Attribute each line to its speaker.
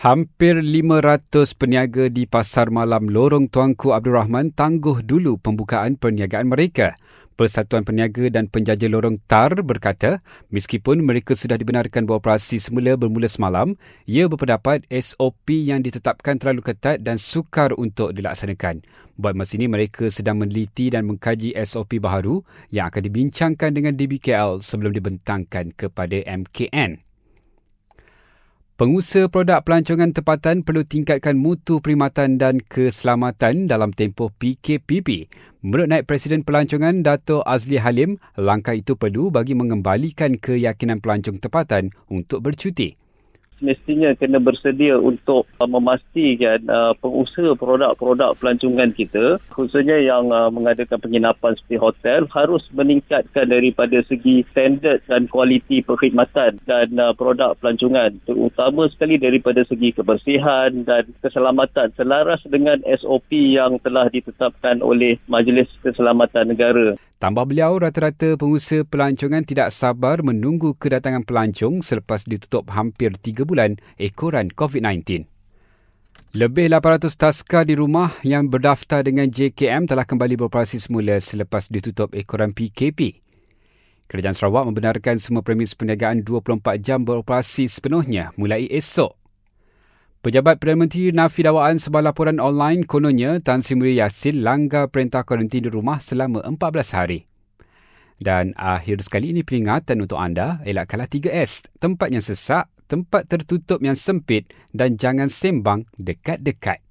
Speaker 1: Hampir 500 peniaga di Pasar Malam Lorong Tuanku Abdul Rahman tangguh dulu pembukaan perniagaan mereka. Persatuan Peniaga dan Penjaja Lorong TAR berkata, meskipun mereka sudah dibenarkan beroperasi semula bermula semalam, ia berpendapat SOP yang ditetapkan terlalu ketat dan sukar untuk dilaksanakan. Buat masa ini, mereka sedang meneliti dan mengkaji SOP baharu yang akan dibincangkan dengan DBKL sebelum dibentangkan kepada MKN. Pengusaha produk pelancongan tempatan perlu tingkatkan mutu perkhidmatan dan keselamatan dalam tempoh PKPP. Menurut Naib Presiden Pelancongan Dato' Azli Halim, langkah itu perlu bagi mengembalikan keyakinan pelancong tempatan untuk bercuti
Speaker 2: semestinya kena bersedia untuk uh, memastikan uh, pengusaha produk-produk pelancongan kita khususnya yang uh, mengadakan penginapan seperti hotel harus meningkatkan daripada segi standard dan kualiti perkhidmatan dan uh, produk pelancongan terutama sekali daripada segi kebersihan dan keselamatan selaras dengan SOP yang telah ditetapkan oleh Majlis Keselamatan Negara.
Speaker 1: Tambah beliau, rata-rata pengusaha pelancongan tidak sabar menunggu kedatangan pelancong selepas ditutup hampir 3 bulan ekoran COVID-19. Lebih 800 taska di rumah yang berdaftar dengan JKM telah kembali beroperasi semula selepas ditutup ekoran PKP. Kerajaan Sarawak membenarkan semua premis perniagaan 24 jam beroperasi sepenuhnya mulai esok. Pejabat Perdana Menteri nafi dakwaan sebuah laporan online kononnya Tan Sri Muhyiddin Yassin langgar perintah kuarantin di rumah selama 14 hari. Dan akhir sekali ini peringatan untuk anda, elakkanlah 3S, tempat yang sesak, tempat tertutup yang sempit dan jangan sembang dekat-dekat.